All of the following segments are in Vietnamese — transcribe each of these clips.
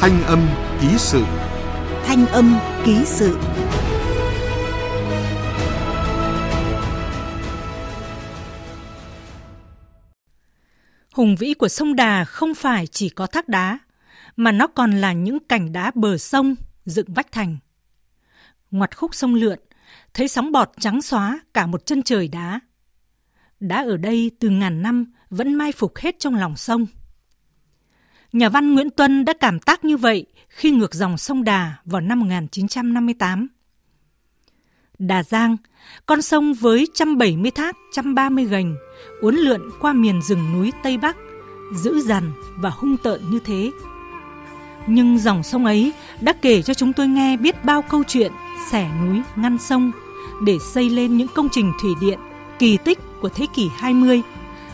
Thanh âm ký sự Thanh âm ký sự Hùng vĩ của sông Đà không phải chỉ có thác đá, mà nó còn là những cảnh đá bờ sông dựng vách thành. Ngoặt khúc sông lượn, thấy sóng bọt trắng xóa cả một chân trời đá. Đá ở đây từ ngàn năm vẫn mai phục hết trong lòng sông. Nhà văn Nguyễn Tuân đã cảm tác như vậy khi ngược dòng sông Đà vào năm 1958. Đà Giang, con sông với 170 thác, 130 gành, uốn lượn qua miền rừng núi Tây Bắc, dữ dằn và hung tợn như thế. Nhưng dòng sông ấy đã kể cho chúng tôi nghe biết bao câu chuyện xẻ núi, ngăn sông để xây lên những công trình thủy điện kỳ tích của thế kỷ 20,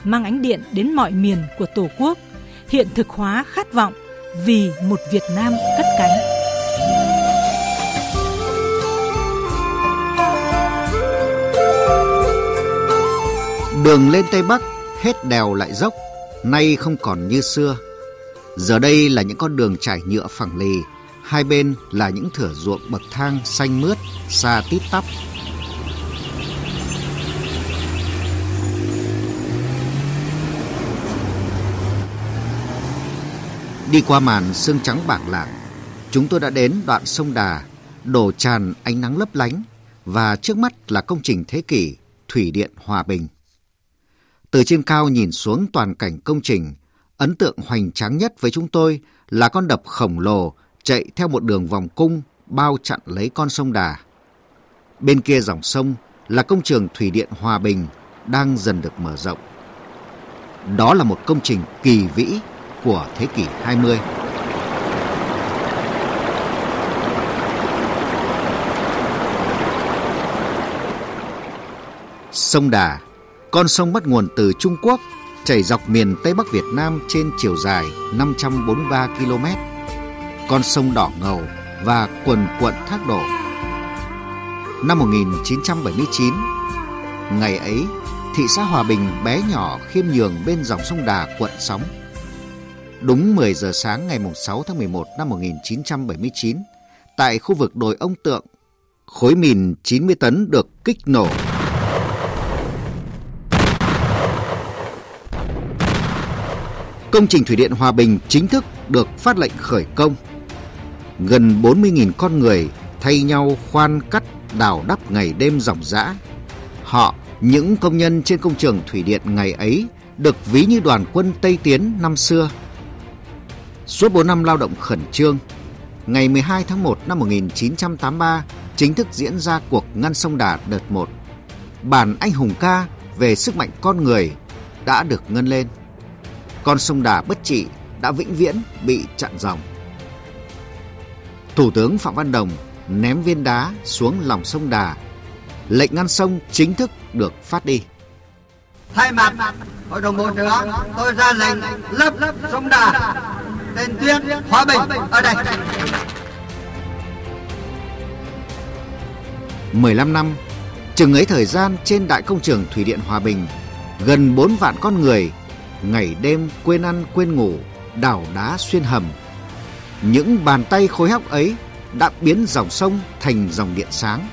mang ánh điện đến mọi miền của Tổ quốc, hiện thực hóa khát vọng vì một Việt Nam cất cánh. Đường lên Tây Bắc hết đèo lại dốc, nay không còn như xưa. Giờ đây là những con đường trải nhựa phẳng lì, hai bên là những thửa ruộng bậc thang xanh mướt, xa tít tắp. Đi qua màn sương trắng bạc lạc, chúng tôi đã đến đoạn sông Đà, đổ tràn ánh nắng lấp lánh và trước mắt là công trình thế kỷ Thủy điện Hòa Bình. Từ trên cao nhìn xuống toàn cảnh công trình, ấn tượng hoành tráng nhất với chúng tôi là con đập khổng lồ chạy theo một đường vòng cung bao chặn lấy con sông Đà. Bên kia dòng sông là công trường Thủy điện Hòa Bình đang dần được mở rộng. Đó là một công trình kỳ vĩ của thế kỷ 20. Sông Đà, con sông bắt nguồn từ Trung Quốc, chảy dọc miền Tây Bắc Việt Nam trên chiều dài 543 km. Con sông đỏ ngầu và quần quận thác đổ. Năm 1979, ngày ấy, thị xã Hòa Bình bé nhỏ khiêm nhường bên dòng sông Đà quận sóng Đúng 10 giờ sáng ngày 6 tháng 11 năm 1979, tại khu vực đồi ông Tượng, khối mìn 90 tấn được kích nổ. Công trình Thủy điện Hòa Bình chính thức được phát lệnh khởi công. Gần 40.000 con người thay nhau khoan cắt đào đắp ngày đêm ròng rã Họ, những công nhân trên công trường thủy điện ngày ấy, được ví như đoàn quân Tây Tiến năm xưa – Suốt 4 năm lao động khẩn trương, ngày 12 tháng 1 năm 1983 chính thức diễn ra cuộc ngăn sông Đà đợt 1. Bản anh hùng ca về sức mạnh con người đã được ngân lên. Con sông Đà bất trị đã vĩnh viễn bị chặn dòng. Thủ tướng Phạm Văn Đồng ném viên đá xuống lòng sông Đà. Lệnh ngăn sông chính thức được phát đi. Thay mặt Hội đồng Bộ trưởng, tôi ra lệnh lấp sông Đà tên tuyên hòa bình, ở đây. 15 năm, chừng ấy thời gian trên đại công trường thủy điện Hòa Bình, gần 4 vạn con người, ngày đêm quên ăn quên ngủ đảo đá xuyên hầm. Những bàn tay khối hóc ấy đã biến dòng sông thành dòng điện sáng.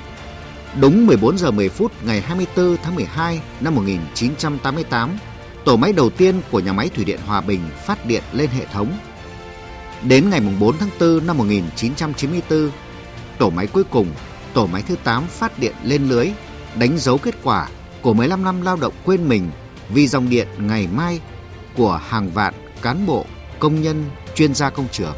Đúng 14 giờ 10 phút ngày 24 tháng 12 năm 1988 tổ máy đầu tiên của nhà máy thủy điện Hòa Bình phát điện lên hệ thống. Đến ngày 4 tháng 4 năm 1994, tổ máy cuối cùng, tổ máy thứ 8 phát điện lên lưới, đánh dấu kết quả của 15 năm lao động quên mình vì dòng điện ngày mai của hàng vạn cán bộ, công nhân, chuyên gia công trường.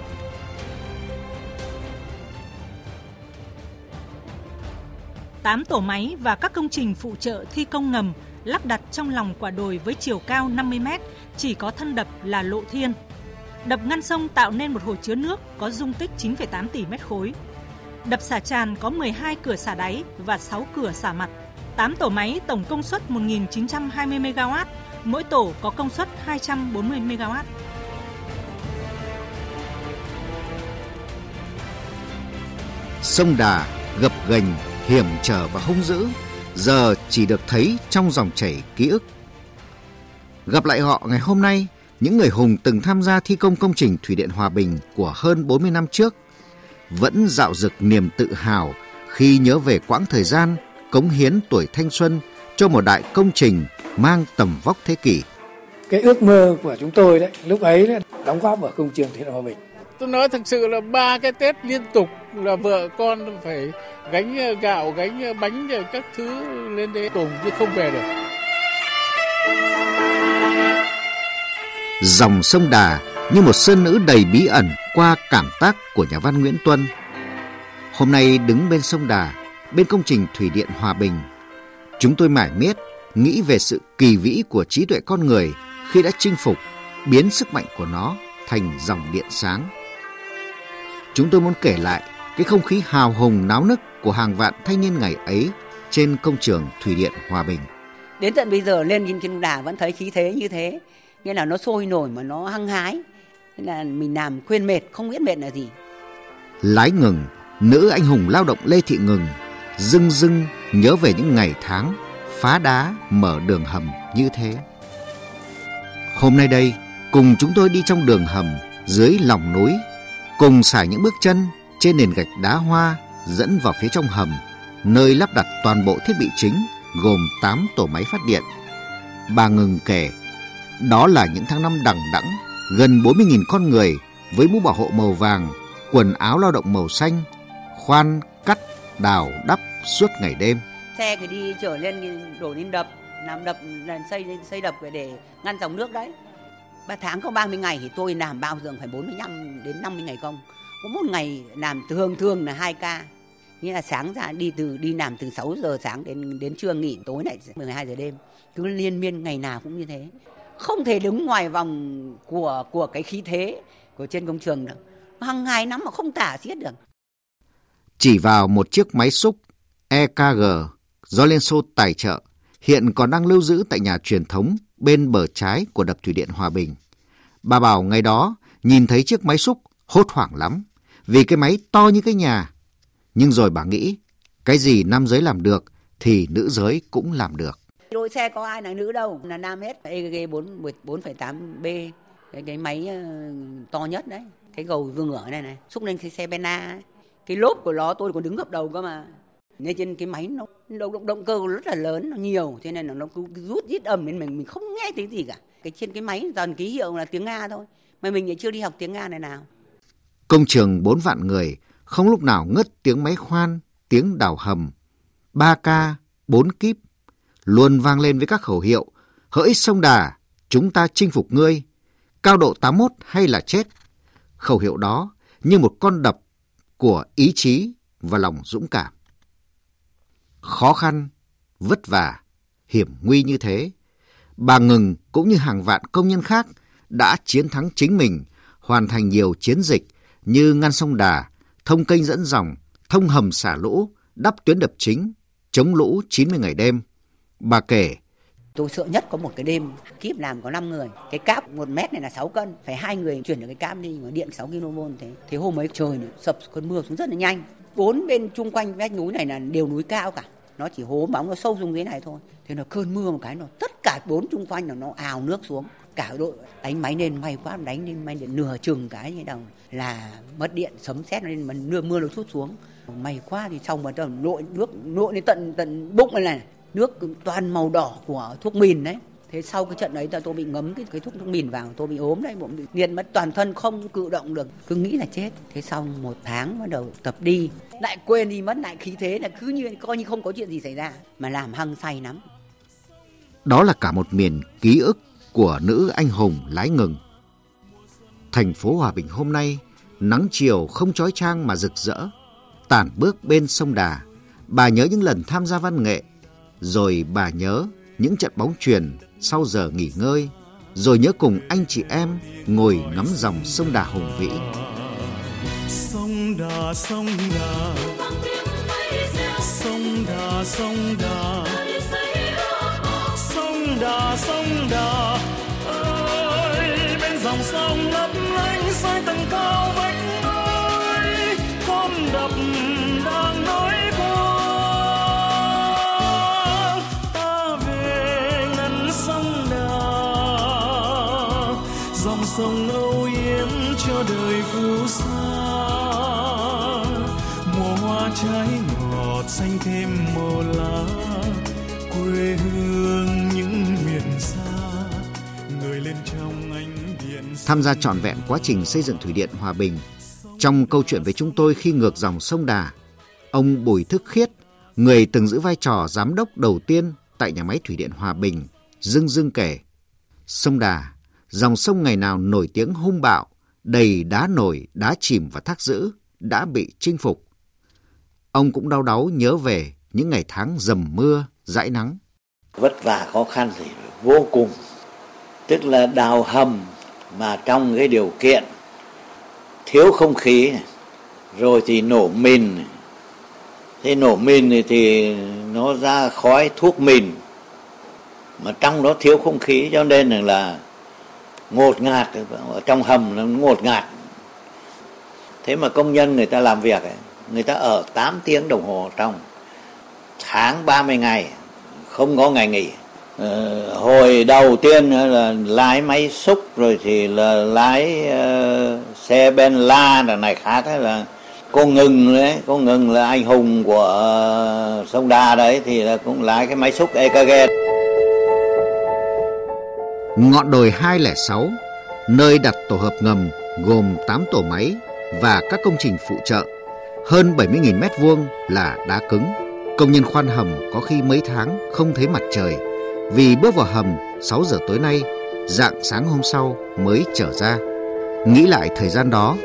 Tám tổ máy và các công trình phụ trợ thi công ngầm lắp đặt trong lòng quả đồi với chiều cao 50 m, chỉ có thân đập là lộ thiên Đập ngăn sông tạo nên một hồ chứa nước có dung tích 9,8 tỷ mét khối. Đập xả tràn có 12 cửa xả đáy và 6 cửa xả mặt. 8 tổ máy tổng công suất 1.920 MW, mỗi tổ có công suất 240 MW. Sông Đà gập ghềnh, hiểm trở và hung dữ, giờ chỉ được thấy trong dòng chảy ký ức. Gặp lại họ ngày hôm nay những người hùng từng tham gia thi công công trình thủy điện Hòa Bình của hơn 40 năm trước vẫn dạo dực niềm tự hào khi nhớ về quãng thời gian cống hiến tuổi thanh xuân cho một đại công trình mang tầm vóc thế kỷ. Cái ước mơ của chúng tôi đấy, lúc ấy là đóng góp vào công trường Thủy điện Hòa Bình. Tôi nói thực sự là ba cái Tết liên tục là vợ con phải gánh gạo, gánh bánh các thứ lên đây cùng chứ không về được. Dòng sông Đà như một sơn nữ đầy bí ẩn qua cảm tác của nhà văn Nguyễn Tuân. Hôm nay đứng bên sông Đà, bên công trình thủy điện Hòa Bình, chúng tôi mải miết nghĩ về sự kỳ vĩ của trí tuệ con người khi đã chinh phục, biến sức mạnh của nó thành dòng điện sáng. Chúng tôi muốn kể lại cái không khí hào hùng náo nức của hàng vạn thanh niên ngày ấy trên công trường thủy điện Hòa Bình. Đến tận bây giờ lên trên trên đà vẫn thấy khí thế như thế, nghĩa là nó sôi nổi mà nó hăng hái. Thế là mình làm quên mệt, không biết mệt là gì. Lái ngừng, nữ anh hùng lao động Lê Thị Ngừng, dưng dưng nhớ về những ngày tháng phá đá mở đường hầm như thế. Hôm nay đây, cùng chúng tôi đi trong đường hầm dưới lòng núi, cùng xài những bước chân trên nền gạch đá hoa dẫn vào phía trong hầm, nơi lắp đặt toàn bộ thiết bị chính gồm 8 tổ máy phát điện. Bà ngừng kể, đó là những tháng năm đằng đẵng, gần 40.000 con người với mũ bảo hộ màu vàng, quần áo lao động màu xanh, khoan, cắt, đào, đắp suốt ngày đêm. Xe thì đi trở lên đổ lên đập làm đập làm xây xây đập để ngăn dòng nước đấy. Ba tháng có 30 ngày thì tôi làm bao giờ phải 45 đến 50 ngày công. Có một ngày làm thường thường là hai ca. Nghĩa là sáng ra đi từ đi làm từ 6 giờ sáng đến đến trưa nghỉ tối lại 12 giờ đêm. Cứ liên miên ngày nào cũng như thế không thể đứng ngoài vòng của của cái khí thế của trên công trường được hằng ngày lắm mà không tả xiết được chỉ vào một chiếc máy xúc EKG do Liên Xô tài trợ, hiện còn đang lưu giữ tại nhà truyền thống bên bờ trái của đập thủy điện Hòa Bình. Bà bảo ngày đó nhìn thấy chiếc máy xúc hốt hoảng lắm, vì cái máy to như cái nhà. Nhưng rồi bà nghĩ, cái gì nam giới làm được thì nữ giới cũng làm được. Đôi xe có ai là nữ đâu, là nam hết. EG 4, 4,8B, cái, cái máy ờ, to nhất đấy. Cái gầu vương ở này này, xúc lên cái xe Bena Cái lốp của nó tôi còn đứng gập đầu cơ mà. Nên trên cái máy nó động động động cơ rất là lớn nó nhiều thế nên là nó cứ, cứ rút rít ầm lên mình mình không nghe tiếng gì cả. Cái trên cái máy toàn ký hiệu là tiếng nga thôi mà mình lại chưa đi học tiếng nga này nào. Công trường bốn vạn người không lúc nào ngất tiếng máy khoan tiếng đào hầm. Ba ca bốn kíp luôn vang lên với các khẩu hiệu hỡi sông đà chúng ta chinh phục ngươi cao độ 81 hay là chết khẩu hiệu đó như một con đập của ý chí và lòng dũng cảm khó khăn, vất vả, hiểm nguy như thế, bà Ngừng cũng như hàng vạn công nhân khác đã chiến thắng chính mình, hoàn thành nhiều chiến dịch như ngăn sông Đà, thông kênh dẫn dòng, thông hầm xả lũ, đắp tuyến đập chính, chống lũ 90 ngày đêm. Bà kể, Tôi sợ nhất có một cái đêm kíp làm có 5 người. Cái cáp một mét này là 6 cân. Phải hai người chuyển được cái cáp đi mà điện 6 kV thế. Thế hôm ấy trời sập cơn mưa xuống rất là nhanh. Bốn bên chung quanh vách núi này là đều núi cao cả nó chỉ hố bóng nó sâu xuống dưới này thôi thế là cơn mưa một cái nó tất cả bốn chung quanh là nó ào nước xuống cả đội đánh máy lên may quá đánh lên may điện nửa chừng cái như đầu là mất điện sấm sét lên mà mưa mưa nó chút xuống may quá thì xong mà nội nước nội đến tận tận bụng này này nước toàn màu đỏ của thuốc mìn đấy. Thế sau cái trận đấy tôi bị ngấm cái, cái thuốc thuốc mìn vào tôi bị ốm đấy bụng bị nghiền mất toàn thân không cử động được cứ nghĩ là chết. Thế sau một tháng bắt đầu tập đi lại quên đi mất lại khí thế là cứ như coi như không có chuyện gì xảy ra mà làm hăng say lắm. Đó là cả một miền ký ức của nữ anh hùng lái ngừng. Thành phố hòa bình hôm nay nắng chiều không trói trang mà rực rỡ. Tản bước bên sông đà bà nhớ những lần tham gia văn nghệ rồi bà nhớ những trận bóng truyền sau giờ nghỉ ngơi, rồi nhớ cùng anh chị em ngồi ngắm dòng sông Đà hùng vĩ. Sông Đà, sông Đà, sông Đà, sông Đà, sông Đà, sông Đà, ơi bên dòng sông lấp lánh soi tầng cao. Sông âu yếm cho đời phù sa mùa hoa trái ngọt xanh thêm màu lá quê hương những miền xa người lên trong ánh điện tham gia trọn vẹn quá trình xây dựng thủy điện Hòa Bình. Trong câu chuyện với chúng tôi khi ngược dòng sông Đà, ông Bùi Thức Khiết, người từng giữ vai trò giám đốc đầu tiên tại nhà máy thủy điện Hòa Bình, dưng dưng kể. Sông Đà, dòng sông ngày nào nổi tiếng hung bạo, đầy đá nổi, đá chìm và thác dữ, đã bị chinh phục. Ông cũng đau đáu nhớ về những ngày tháng dầm mưa, dãi nắng. vất vả khó khăn thì vô cùng tức là đào hầm mà trong cái điều kiện thiếu không khí rồi thì nổ mìn thế nổ mìn thì nó ra khói thuốc mìn mà trong đó thiếu không khí cho nên là, là ngột ngạt ở trong hầm nó ngột ngạt. Thế mà công nhân người ta làm việc ấy, người ta ở 8 tiếng đồng hồ trong tháng 30 ngày không có ngày nghỉ. Ờ, hồi đầu tiên là lái máy xúc rồi thì là lái uh, xe ben la là này khác thế là cô ngừng đấy cô ngừng là anh hùng của uh, sông đà đấy thì là cũng lái cái máy xúc ekg Ngọn đồi 206, nơi đặt tổ hợp ngầm gồm 8 tổ máy và các công trình phụ trợ, hơn 70.000 mét vuông là đá cứng. Công nhân khoan hầm có khi mấy tháng không thấy mặt trời vì bước vào hầm 6 giờ tối nay, dạng sáng hôm sau mới trở ra. Nghĩ lại thời gian đó,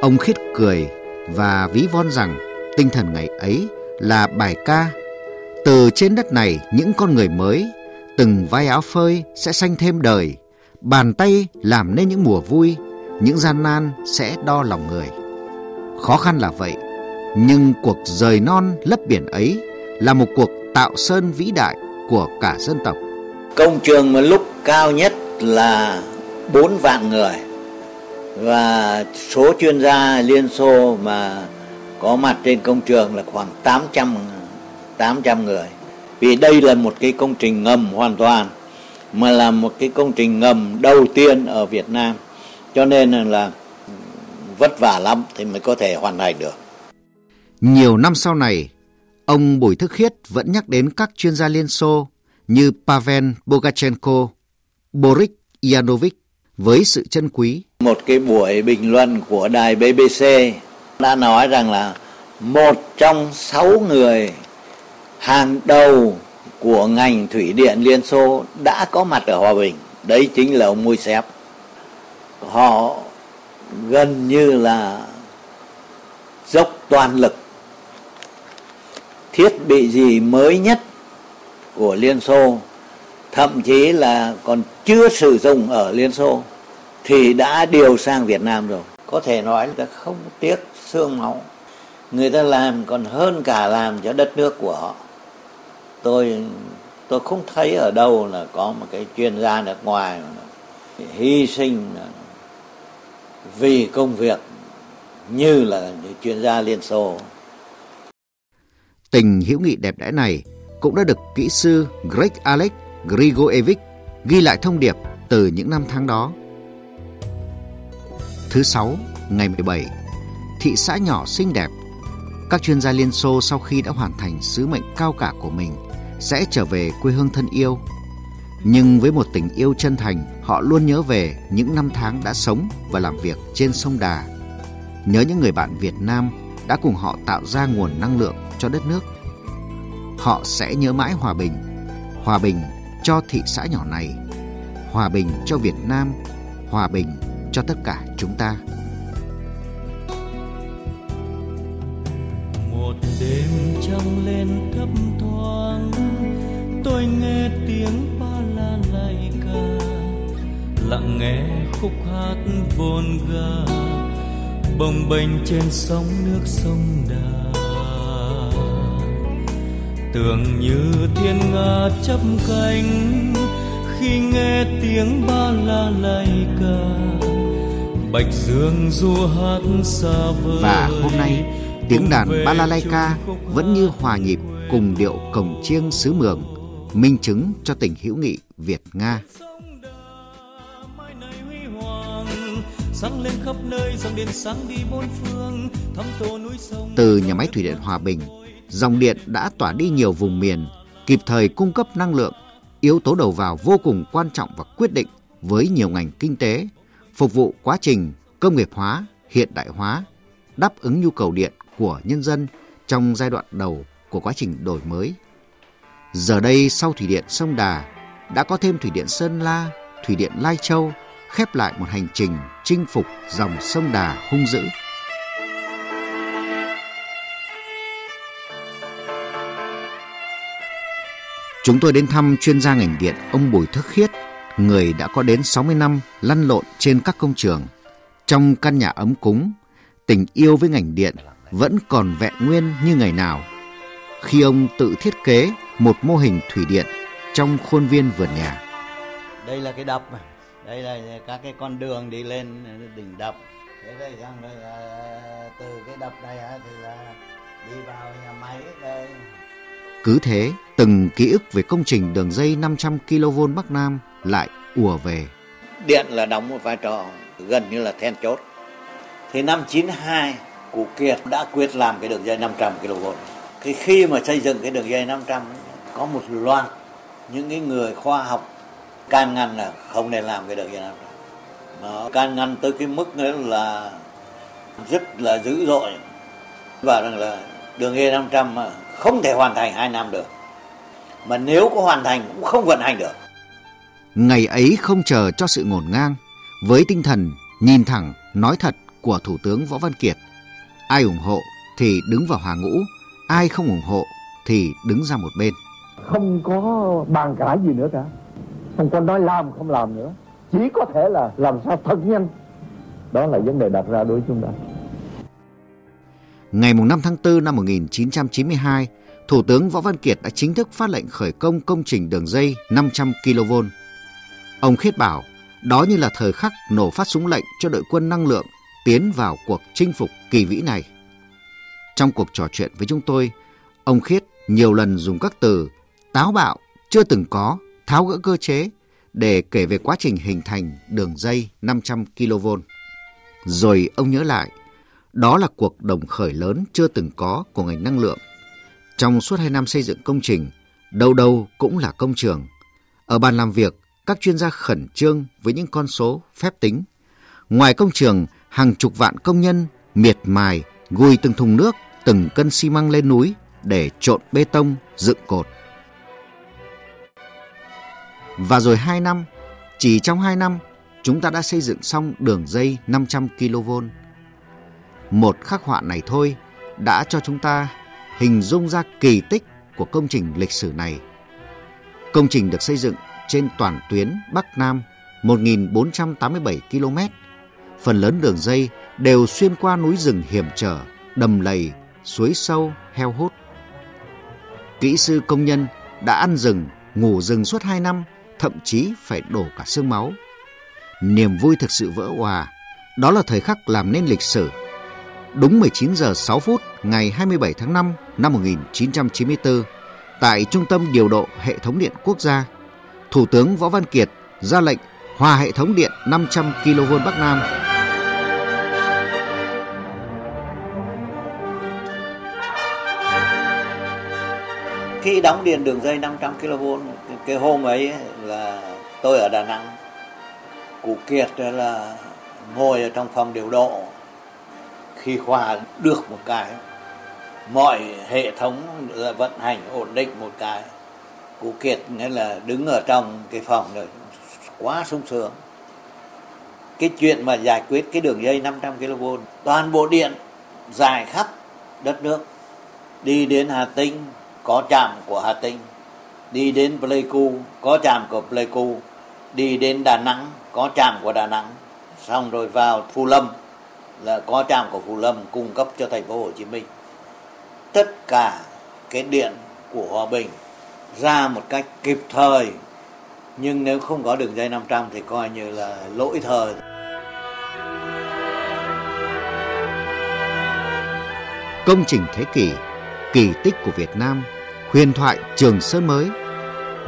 ông khít cười và ví von rằng tinh thần ngày ấy là bài ca từ trên đất này những con người mới từng vai áo phơi sẽ xanh thêm đời. Bàn tay làm nên những mùa vui, những gian nan sẽ đo lòng người. Khó khăn là vậy, nhưng cuộc rời non lấp biển ấy là một cuộc tạo sơn vĩ đại của cả dân tộc. Công trường mà lúc cao nhất là 4 vạn người. Và số chuyên gia Liên Xô mà có mặt trên công trường là khoảng 800 800 người. Vì đây là một cái công trình ngầm hoàn toàn mà là một cái công trình ngầm đầu tiên ở Việt Nam. Cho nên là vất vả lắm thì mới có thể hoàn thành được. Nhiều năm sau này, ông Bùi Thức Khiết vẫn nhắc đến các chuyên gia Liên Xô như Pavel Bogachenko, Boris Yanovich với sự chân quý. Một cái buổi bình luận của đài BBC đã nói rằng là một trong sáu người hàng đầu của ngành thủy điện Liên Xô đã có mặt ở Hòa Bình. Đấy chính là ông Moisev. Họ gần như là dốc toàn lực. Thiết bị gì mới nhất của Liên Xô, thậm chí là còn chưa sử dụng ở Liên Xô, thì đã điều sang Việt Nam rồi. Có thể nói là không tiếc xương máu. Người ta làm còn hơn cả làm cho đất nước của họ tôi tôi không thấy ở đâu là có một cái chuyên gia nước ngoài hy sinh vì công việc như là những chuyên gia Liên Xô. Tình hữu nghị đẹp đẽ này cũng đã được kỹ sư Greg Alex Grigoevich ghi lại thông điệp từ những năm tháng đó. Thứ sáu, ngày 17, thị xã nhỏ xinh đẹp. Các chuyên gia Liên Xô sau khi đã hoàn thành sứ mệnh cao cả của mình sẽ trở về quê hương thân yêu. Nhưng với một tình yêu chân thành, họ luôn nhớ về những năm tháng đã sống và làm việc trên sông Đà. Nhớ những người bạn Việt Nam đã cùng họ tạo ra nguồn năng lượng cho đất nước. Họ sẽ nhớ mãi hòa bình, hòa bình cho thị xã nhỏ này, hòa bình cho Việt Nam, hòa bình cho tất cả chúng ta. một đêm trăng lên thấp thoáng tôi nghe tiếng ba la lạy ca lặng nghe khúc hát vồn ga bồng bềnh trên sóng nước sông đà. Tưởng như thiên nga chấp cánh khi nghe tiếng ba la lạy ca bạch dương du hát xa vời Và hôm nay, tiếng đàn balalaika vẫn như hòa nhịp cùng điệu cổng chiêng xứ mường, minh chứng cho tình hữu nghị Việt Nga. Từ nhà máy thủy điện Hòa Bình, dòng điện đã tỏa đi nhiều vùng miền, kịp thời cung cấp năng lượng, yếu tố đầu vào vô cùng quan trọng và quyết định với nhiều ngành kinh tế, phục vụ quá trình công nghiệp hóa, hiện đại hóa, đáp ứng nhu cầu điện của nhân dân trong giai đoạn đầu của quá trình đổi mới. Giờ đây sau thủy điện sông Đà đã có thêm thủy điện Sơn La, thủy điện Lai Châu khép lại một hành trình chinh phục dòng sông Đà hung dữ. Chúng tôi đến thăm chuyên gia ngành điện ông Bùi Thức Khiết, người đã có đến 60 năm lăn lộn trên các công trường. Trong căn nhà ấm cúng, tình yêu với ngành điện vẫn còn vẹn nguyên như ngày nào. Khi ông tự thiết kế một mô hình thủy điện trong khuôn viên vườn nhà. đây là cái đập đây là các cái con đường đi lên đỉnh đập. Thế đây xong rồi từ cái đập này thì là đi vào nhà máy đây. Cứ thế, từng ký ức về công trình đường dây 500 kV Bắc Nam lại ùa về. điện là đóng một vai trò gần như là then chốt. Thì năm 92 cụ Kiệt đã quyết làm cái đường dây 500 kV thì khi mà xây dựng cái đường dây 500 có một loạt những cái người khoa học can ngăn là không nên làm cái đường dây 500 nó can ngăn tới cái mức nữa là rất là dữ dội. Và rằng là đường dây 500 mà không thể hoàn thành hai năm được. Mà nếu có hoàn thành cũng không vận hành được. Ngày ấy không chờ cho sự ngổn ngang, với tinh thần nhìn thẳng, nói thật của Thủ tướng Võ Văn Kiệt. Ai ủng hộ thì đứng vào hàng ngũ, ai không ủng hộ thì đứng ra một bên. không có bàn cãi gì nữa cả không có nói làm không làm nữa chỉ có thể là làm sao thật nhanh đó là vấn đề đặt ra đối với chúng ta Ngày 5 tháng 4 năm 1992, Thủ tướng Võ Văn Kiệt đã chính thức phát lệnh khởi công công trình đường dây 500 kV. Ông Khiết bảo, đó như là thời khắc nổ phát súng lệnh cho đội quân năng lượng tiến vào cuộc chinh phục kỳ vĩ này. Trong cuộc trò chuyện với chúng tôi, ông Khiết nhiều lần dùng các từ táo bạo, chưa từng có, tháo gỡ cơ chế để kể về quá trình hình thành đường dây 500 kV. Rồi ông nhớ lại, đó là cuộc đồng khởi lớn chưa từng có của ngành năng lượng. Trong suốt 2 năm xây dựng công trình, đâu đâu cũng là công trường. Ở bàn làm việc, các chuyên gia khẩn trương với những con số phép tính. Ngoài công trường, hàng chục vạn công nhân miệt mài gùi từng thùng nước, từng cân xi măng lên núi để trộn bê tông, dựng cột. Và rồi 2 năm, chỉ trong 2 năm, chúng ta đã xây dựng xong đường dây 500 kV. Một khắc họa này thôi đã cho chúng ta hình dung ra kỳ tích của công trình lịch sử này. Công trình được xây dựng trên toàn tuyến Bắc Nam 1.487 km. Phần lớn đường dây đều xuyên qua núi rừng hiểm trở, đầm lầy, suối sâu, heo hút. Kỹ sư công nhân đã ăn rừng, ngủ rừng suốt 2 năm, thậm chí phải đổ cả xương máu. Niềm vui thực sự vỡ hòa, đó là thời khắc làm nên lịch sử. Đúng 19 giờ 6 phút ngày 27 tháng 5 năm 1994, tại Trung tâm Điều độ Hệ thống Điện Quốc gia, Thủ tướng Võ Văn Kiệt ra lệnh hòa hệ thống điện 500 kV Bắc Nam. Khi đóng điện đường dây 500 kV cái, cái hôm ấy là tôi ở Đà Nẵng cụ Kiệt là ngồi ở trong phòng điều độ khi khoa được một cái mọi hệ thống là vận hành ổn định một cái cụ Kiệt nghĩa là đứng ở trong cái phòng rồi quá sung sướng. Cái chuyện mà giải quyết cái đường dây 500 kV toàn bộ điện dài khắp đất nước đi đến Hà Tĩnh có trạm của Hà Tĩnh đi đến Pleiku có trạm của Pleiku đi đến Đà Nẵng có trạm của Đà Nẵng xong rồi vào Phú Lâm là có trạm của Phú Lâm cung cấp cho thành phố Hồ Chí Minh. Tất cả cái điện của Hòa Bình ra một cách kịp thời nhưng nếu không có đường dây 500 thì coi như là lỗi thời. Công trình thế kỷ, kỳ tích của Việt Nam, huyền thoại Trường Sơn mới.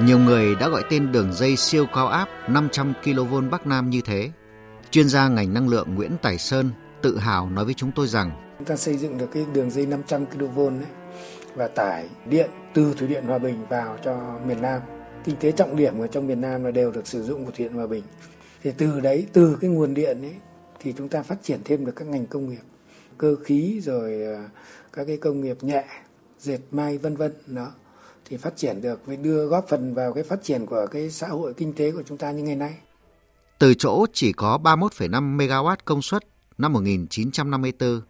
Nhiều người đã gọi tên đường dây siêu cao áp 500 kV Bắc Nam như thế. Chuyên gia ngành năng lượng Nguyễn Tài Sơn tự hào nói với chúng tôi rằng chúng ta xây dựng được cái đường dây 500 kV đấy và tải điện từ thủy điện Hòa Bình vào cho miền Nam. Kinh tế trọng điểm ở trong miền Nam là đều được sử dụng của thủy điện Hòa Bình. Thì từ đấy, từ cái nguồn điện ấy thì chúng ta phát triển thêm được các ngành công nghiệp, cơ khí rồi ờ, các cái công nghiệp nhẹ, dệt may vân vân đó thì phát triển được với đưa góp phần vào cái phát triển của cái xã hội kinh tế của chúng ta như ngày nay. Từ chỗ chỉ có 31,5 MW công suất năm 1954,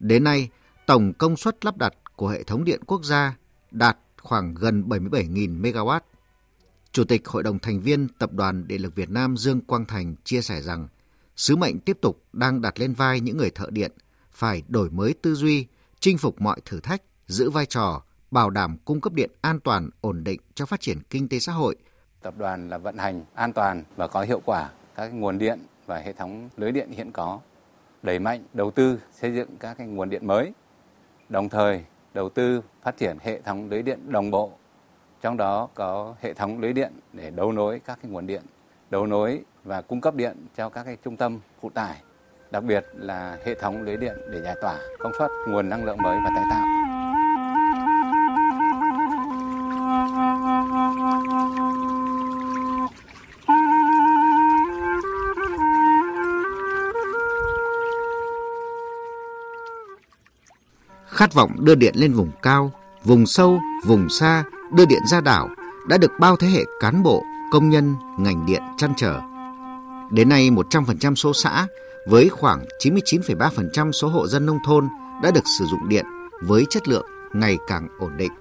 đến nay tổng công suất lắp đặt của hệ thống điện quốc gia đạt khoảng gần 77.000 MW. Chủ tịch Hội đồng thành viên Tập đoàn Điện lực Việt Nam Dương Quang Thành chia sẻ rằng sứ mệnh tiếp tục đang đặt lên vai những người thợ điện phải đổi mới tư duy, chinh phục mọi thử thách, giữ vai trò bảo đảm cung cấp điện an toàn, ổn định cho phát triển kinh tế xã hội. Tập đoàn là vận hành an toàn và có hiệu quả các nguồn điện và hệ thống lưới điện hiện có, đẩy mạnh đầu tư xây dựng các cái nguồn điện mới, đồng thời đầu tư phát triển hệ thống lưới điện đồng bộ, trong đó có hệ thống lưới điện để đấu nối các cái nguồn điện, đấu nối và cung cấp điện cho các cái trung tâm phụ tải, đặc biệt là hệ thống lưới điện để giải tỏa công suất nguồn năng lượng mới và tái tạo. Khát vọng đưa điện lên vùng cao, vùng sâu, vùng xa, đưa điện ra đảo đã được bao thế hệ cán bộ, công nhân, ngành điện chăn trở. Đến nay 100% số xã với khoảng 99,3% số hộ dân nông thôn đã được sử dụng điện với chất lượng ngày càng ổn định.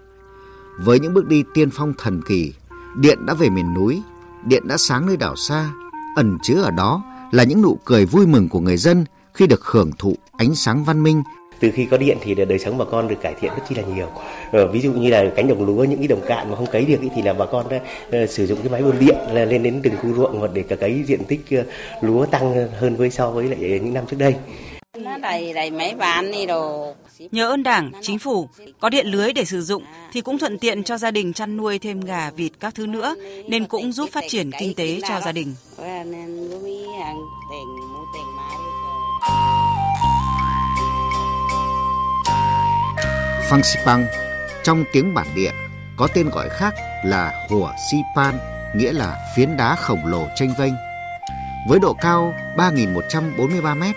Với những bước đi tiên phong thần kỳ, điện đã về miền núi, điện đã sáng nơi đảo xa, ẩn chứa ở đó là những nụ cười vui mừng của người dân khi được hưởng thụ ánh sáng văn minh từ khi có điện thì đời sống bà con được cải thiện rất chi là nhiều. Ờ, ví dụ như là cánh đồng lúa những cái đồng cạn mà không cấy được thì là bà con đã uh, sử dụng cái máy bơm điện là lên đến từng khu ruộng hoặc để cả cấy diện tích uh, lúa tăng hơn với so với lại những năm trước đây. Nhờ ơn Đảng, Chính phủ có điện lưới để sử dụng thì cũng thuận tiện cho gia đình chăn nuôi thêm gà, vịt các thứ nữa nên cũng giúp phát triển kinh tế cho gia đình. Phang Sipang trong tiếng bản địa có tên gọi khác là Hùa Sipan, nghĩa là phiến đá khổng lồ tranh vênh. Với độ cao 3.143 mét,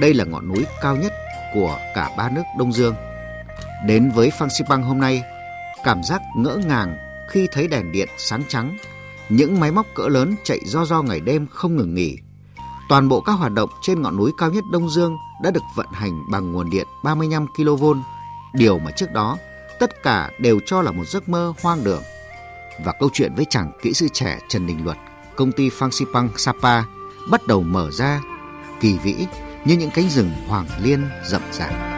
đây là ngọn núi cao nhất của cả ba nước Đông Dương. Đến với Phang Sipang hôm nay, cảm giác ngỡ ngàng khi thấy đèn điện sáng trắng, những máy móc cỡ lớn chạy do do ngày đêm không ngừng nghỉ. Toàn bộ các hoạt động trên ngọn núi cao nhất Đông Dương đã được vận hành bằng nguồn điện 35 kV điều mà trước đó tất cả đều cho là một giấc mơ hoang đường. Và câu chuyện với chàng kỹ sư trẻ Trần Đình Luật, công ty Fangsipang Sapa bắt đầu mở ra kỳ vĩ như những cánh rừng hoàng liên rậm rạp.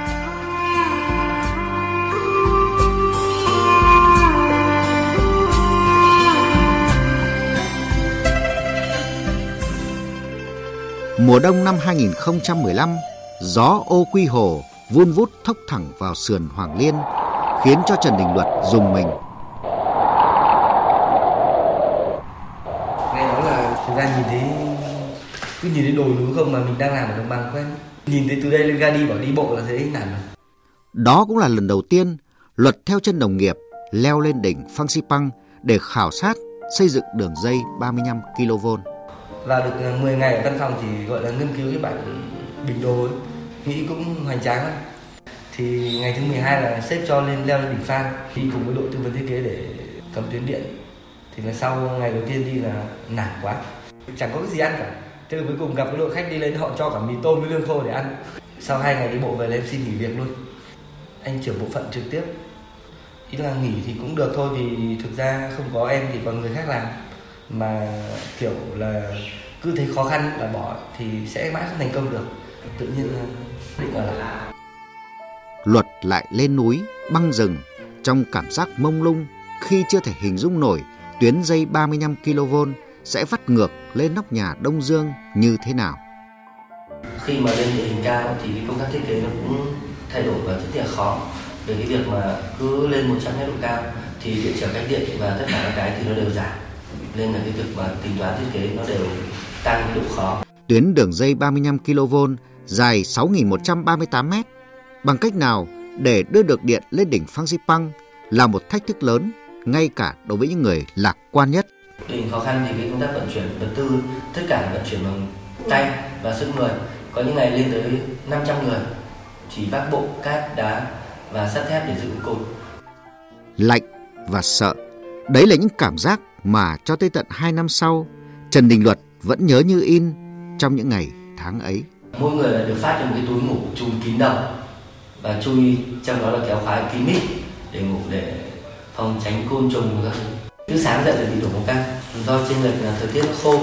Mùa đông năm 2015, gió ô quy hồ vun vút thốc thẳng vào sườn Hoàng Liên, khiến cho Trần Đình Luật dùng mình. Nghe nói là thực ra nhìn thấy cứ nhìn thấy đồi núi không mà mình đang làm ở đồng bằng quen. Nhìn thấy từ đây lên ga đi bảo đi bộ là thấy hình ảnh Đó cũng là lần đầu tiên Luật theo chân đồng nghiệp leo lên đỉnh Phang Xipang để khảo sát xây dựng đường dây 35 kV. Vào được 10 ngày ở văn phòng thì gọi là nghiên cứu cái bản bình đồ ấy nghĩ cũng hoành tráng lắm. Thì ngày thứ 12 là sếp cho lên leo lên đỉnh phan đi cùng với đội tư vấn thiết kế để cầm tuyến điện. Thì là sau ngày đầu tiên đi là nản quá. Chẳng có cái gì ăn cả. Thế là cuối cùng gặp cái đội khách đi lên, họ cho cả mì tôm với lương khô để ăn. Sau hai ngày đi bộ về là em xin nghỉ việc luôn. Anh trưởng bộ phận trực tiếp. Ý là nghỉ thì cũng được thôi vì thực ra không có em thì còn người khác làm. Mà kiểu là cứ thấy khó khăn là bỏ thì sẽ mãi không thành công được tự nhiên là định ở lại luật lại lên núi băng rừng trong cảm giác mông lung khi chưa thể hình dung nổi tuyến dây 35 kV sẽ vắt ngược lên nóc nhà Đông Dương như thế nào. Khi mà lên địa hình cao thì công tác thiết kế nó cũng thay đổi và rất là khó. Về cái việc mà cứ lên 100 mét độ cao thì điện trở cách điện và tất cả các cái thì nó đều giảm. Nên là cái việc mà tính toán thiết kế nó đều tăng độ khó. tuyến đường dây 35 kV dài 6.138 m bằng cách nào để đưa được điện lên đỉnh Phan Xipang là một thách thức lớn ngay cả đối với những người lạc quan nhất. Hình khó khăn thì cái công tác vận chuyển vật tư tất cả vận chuyển bằng tay và sức người có những ngày lên tới 500 người chỉ vác bộ cát đá và sắt thép để dựng cột. Lạnh và sợ, đấy là những cảm giác mà cho tới tận 2 năm sau, Trần Đình Luật vẫn nhớ như in trong những ngày tháng ấy. Mỗi người là được phát cho một cái túi ngủ chùm kín đầu. Và chui, trong đó là kéo khóa kín mít để ngủ, để phòng tránh côn trùng các thứ. Cứ sáng dậy là bị đổ mồ căng. Do trên lệch là thời tiết khô,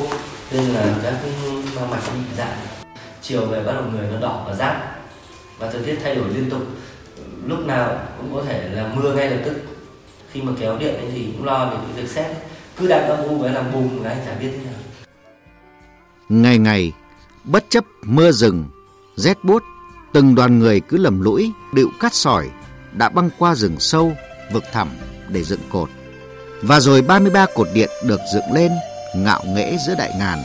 nên là các mang mặt bị dạng chiều về bắt đầu người nó đỏ và rát. Và thời tiết thay đổi liên tục. Lúc nào cũng có thể là mưa ngay lập tức. Khi mà kéo điện thì cũng lo về việc xét. Cứ đặt âm u với làm bùm cái chả biết thế nào. Ngày ngày bất chấp mưa rừng, rét buốt, từng đoàn người cứ lầm lũi, điệu cát sỏi đã băng qua rừng sâu, vực thẳm để dựng cột và rồi 33 cột điện được dựng lên, ngạo nghễ giữa đại ngàn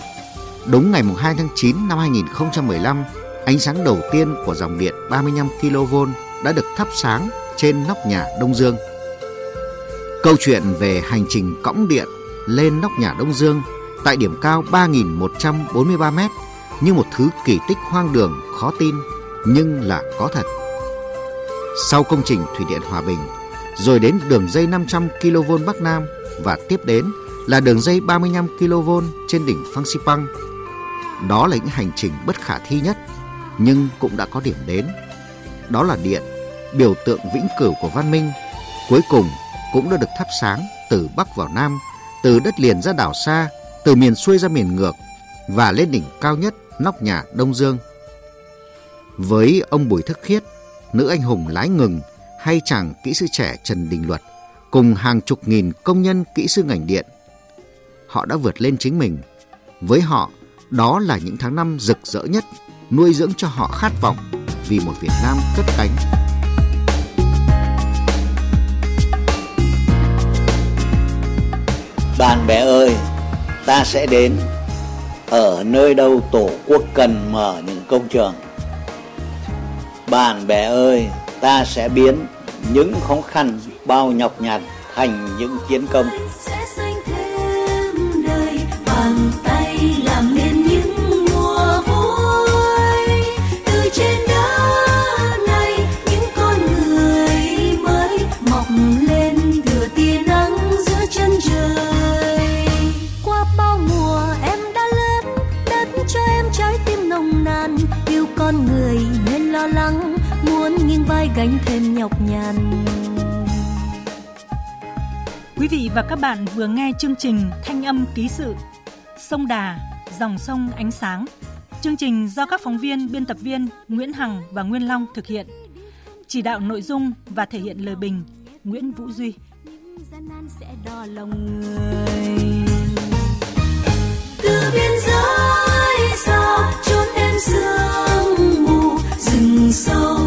đúng ngày 2 tháng 9 năm 2015 ánh sáng đầu tiên của dòng điện 35 kV đã được thắp sáng trên nóc nhà Đông Dương. Câu chuyện về hành trình cõng điện lên nóc nhà Đông Dương tại điểm cao 3.143 mét như một thứ kỳ tích hoang đường khó tin nhưng là có thật. Sau công trình Thủy điện Hòa Bình, rồi đến đường dây 500 kV Bắc Nam và tiếp đến là đường dây 35 kV trên đỉnh Phang Xipang. Đó là những hành trình bất khả thi nhất nhưng cũng đã có điểm đến. Đó là điện, biểu tượng vĩnh cửu của văn minh, cuối cùng cũng đã được thắp sáng từ Bắc vào Nam, từ đất liền ra đảo xa, từ miền xuôi ra miền ngược và lên đỉnh cao nhất nóc nhà Đông Dương. Với ông Bùi Thức Khiết, nữ anh hùng lái ngừng hay chàng kỹ sư trẻ Trần Đình Luật cùng hàng chục nghìn công nhân kỹ sư ngành điện, họ đã vượt lên chính mình. Với họ, đó là những tháng năm rực rỡ nhất nuôi dưỡng cho họ khát vọng vì một Việt Nam cất cánh. Bạn bè ơi, ta sẽ đến ở nơi đâu Tổ quốc cần mở những công trường. Bạn bè ơi, ta sẽ biến những khó khăn bao nhọc nhằn thành những chiến công. Quý vị và các bạn vừa nghe chương trình Thanh âm ký sự Sông Đà, dòng sông ánh sáng. Chương trình do các phóng viên, biên tập viên Nguyễn Hằng và Nguyên Long thực hiện. Chỉ đạo nội dung và thể hiện lời bình Nguyễn Vũ Duy. Từ biên giới xa chốn em sương mù rừng sâu